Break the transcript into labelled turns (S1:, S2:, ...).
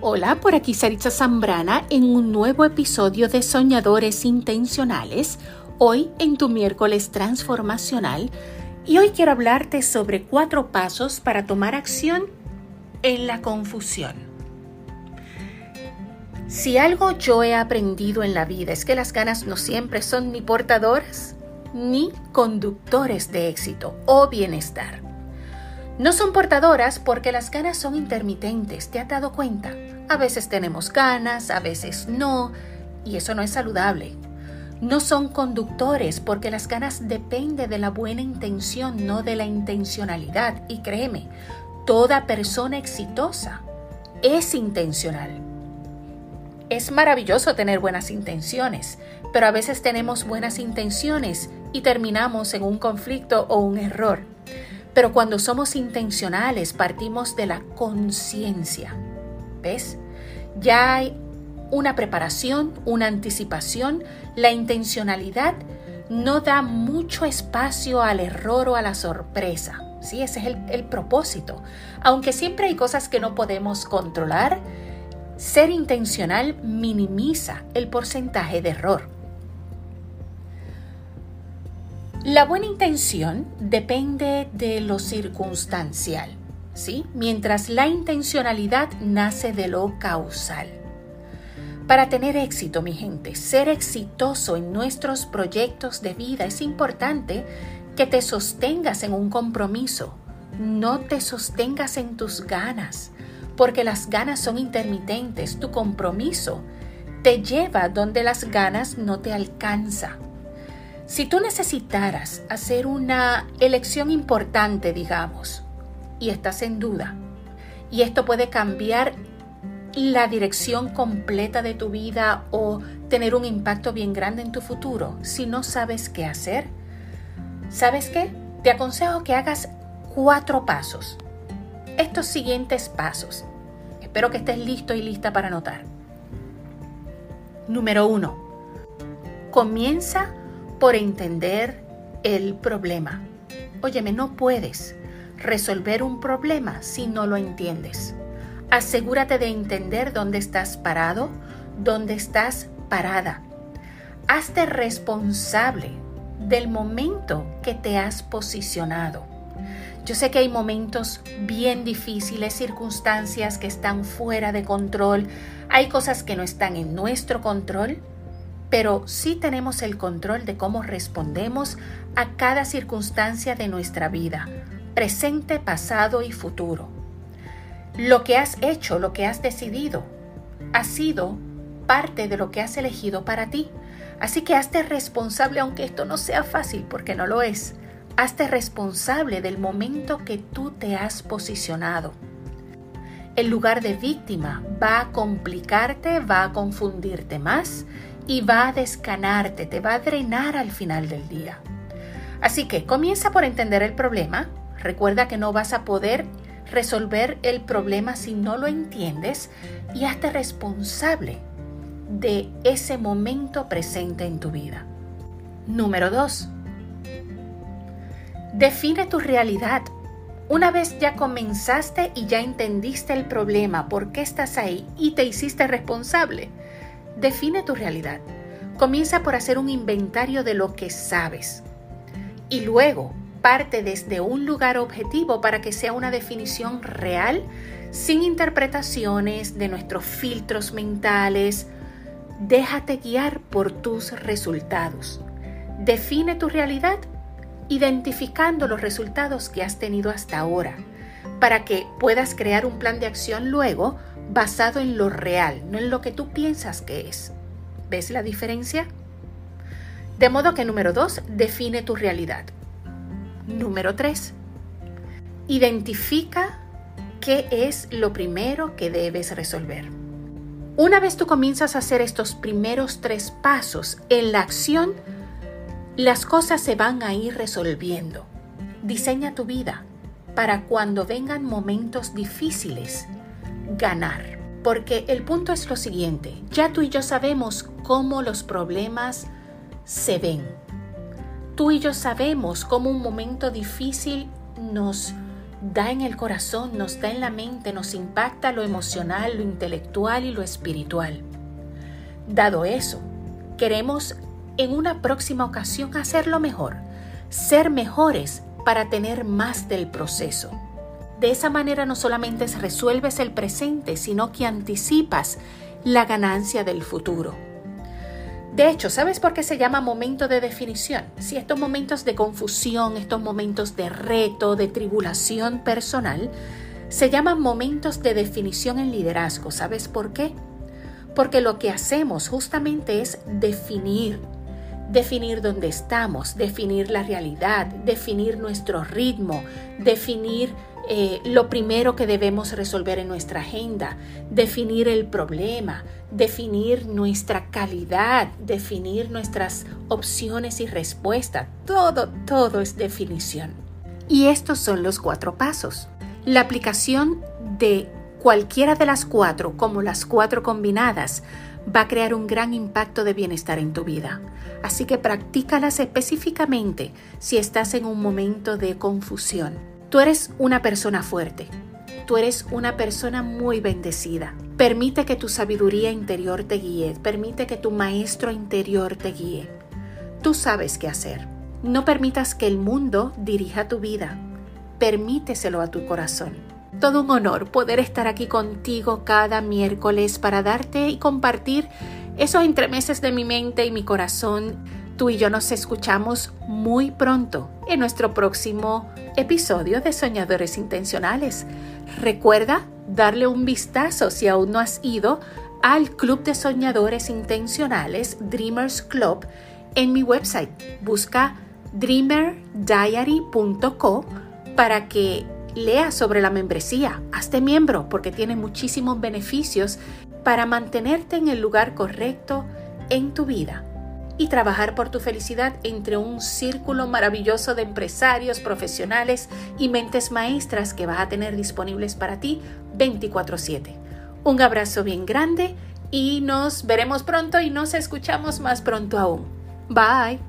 S1: Hola, por aquí Saritza Zambrana en un nuevo episodio de Soñadores Intencionales, hoy en tu miércoles transformacional, y hoy quiero hablarte sobre cuatro pasos para tomar acción en la confusión. Si algo yo he aprendido en la vida es que las ganas no siempre son ni portadoras ni conductores de éxito o bienestar. No son portadoras porque las ganas son intermitentes, ¿te has dado cuenta? A veces tenemos ganas, a veces no, y eso no es saludable. No son conductores porque las ganas dependen de la buena intención, no de la intencionalidad. Y créeme, toda persona exitosa es intencional. Es maravilloso tener buenas intenciones, pero a veces tenemos buenas intenciones y terminamos en un conflicto o un error. Pero cuando somos intencionales partimos de la conciencia. ¿Ves? Ya hay una preparación, una anticipación. La intencionalidad no da mucho espacio al error o a la sorpresa. Sí, ese es el, el propósito. Aunque siempre hay cosas que no podemos controlar, ser intencional minimiza el porcentaje de error. La buena intención depende de lo circunstancial, ¿sí? Mientras la intencionalidad nace de lo causal. Para tener éxito, mi gente, ser exitoso en nuestros proyectos de vida es importante que te sostengas en un compromiso, no te sostengas en tus ganas, porque las ganas son intermitentes, tu compromiso te lleva donde las ganas no te alcanzan. Si tú necesitaras hacer una elección importante, digamos, y estás en duda, y esto puede cambiar la dirección completa de tu vida o tener un impacto bien grande en tu futuro, si no sabes qué hacer, ¿sabes qué? Te aconsejo que hagas cuatro pasos. Estos siguientes pasos. Espero que estés listo y lista para anotar. Número uno. Comienza por entender el problema. Óyeme, no puedes resolver un problema si no lo entiendes. Asegúrate de entender dónde estás parado, dónde estás parada. Hazte responsable del momento que te has posicionado. Yo sé que hay momentos bien difíciles, circunstancias que están fuera de control, hay cosas que no están en nuestro control, pero sí tenemos el control de cómo respondemos a cada circunstancia de nuestra vida, presente, pasado y futuro. Lo que has hecho, lo que has decidido, ha sido parte de lo que has elegido para ti. Así que hazte responsable, aunque esto no sea fácil, porque no lo es. Hazte responsable del momento que tú te has posicionado. El lugar de víctima va a complicarte, va a confundirte más y va a descanarte, te va a drenar al final del día. Así que comienza por entender el problema. Recuerda que no vas a poder resolver el problema si no lo entiendes y hazte responsable de ese momento presente en tu vida. Número 2. Define tu realidad. Una vez ya comenzaste y ya entendiste el problema, por qué estás ahí y te hiciste responsable, Define tu realidad. Comienza por hacer un inventario de lo que sabes. Y luego parte desde un lugar objetivo para que sea una definición real, sin interpretaciones de nuestros filtros mentales. Déjate guiar por tus resultados. Define tu realidad identificando los resultados que has tenido hasta ahora, para que puedas crear un plan de acción luego basado en lo real, no en lo que tú piensas que es. ¿Ves la diferencia? De modo que número dos, define tu realidad. Número tres, identifica qué es lo primero que debes resolver. Una vez tú comienzas a hacer estos primeros tres pasos en la acción, las cosas se van a ir resolviendo. Diseña tu vida para cuando vengan momentos difíciles ganar. Porque el punto es lo siguiente, ya tú y yo sabemos cómo los problemas se ven. Tú y yo sabemos cómo un momento difícil nos da en el corazón, nos da en la mente, nos impacta lo emocional, lo intelectual y lo espiritual. Dado eso, queremos en una próxima ocasión hacerlo mejor, ser mejores para tener más del proceso. De esa manera no solamente resuelves el presente, sino que anticipas la ganancia del futuro. De hecho, ¿sabes por qué se llama momento de definición? Si estos momentos de confusión, estos momentos de reto, de tribulación personal, se llaman momentos de definición en liderazgo. ¿Sabes por qué? Porque lo que hacemos justamente es definir, definir dónde estamos, definir la realidad, definir nuestro ritmo, definir eh, lo primero que debemos resolver en nuestra agenda, definir el problema, definir nuestra calidad, definir nuestras opciones y respuestas. Todo, todo es definición. Y estos son los cuatro pasos. La aplicación de cualquiera de las cuatro, como las cuatro combinadas, va a crear un gran impacto de bienestar en tu vida. Así que practícalas específicamente si estás en un momento de confusión. Tú eres una persona fuerte. Tú eres una persona muy bendecida. Permite que tu sabiduría interior te guíe. Permite que tu maestro interior te guíe. Tú sabes qué hacer. No permitas que el mundo dirija tu vida. Permíteselo a tu corazón. Todo un honor poder estar aquí contigo cada miércoles para darte y compartir esos entremeses de mi mente y mi corazón Tú y yo nos escuchamos muy pronto en nuestro próximo episodio de Soñadores Intencionales. Recuerda darle un vistazo si aún no has ido al Club de Soñadores Intencionales, Dreamers Club, en mi website. Busca dreamerdiary.co para que leas sobre la membresía. Hazte miembro porque tiene muchísimos beneficios para mantenerte en el lugar correcto en tu vida y trabajar por tu felicidad entre un círculo maravilloso de empresarios, profesionales y mentes maestras que vas a tener disponibles para ti 24/7. Un abrazo bien grande y nos veremos pronto y nos escuchamos más pronto aún. Bye.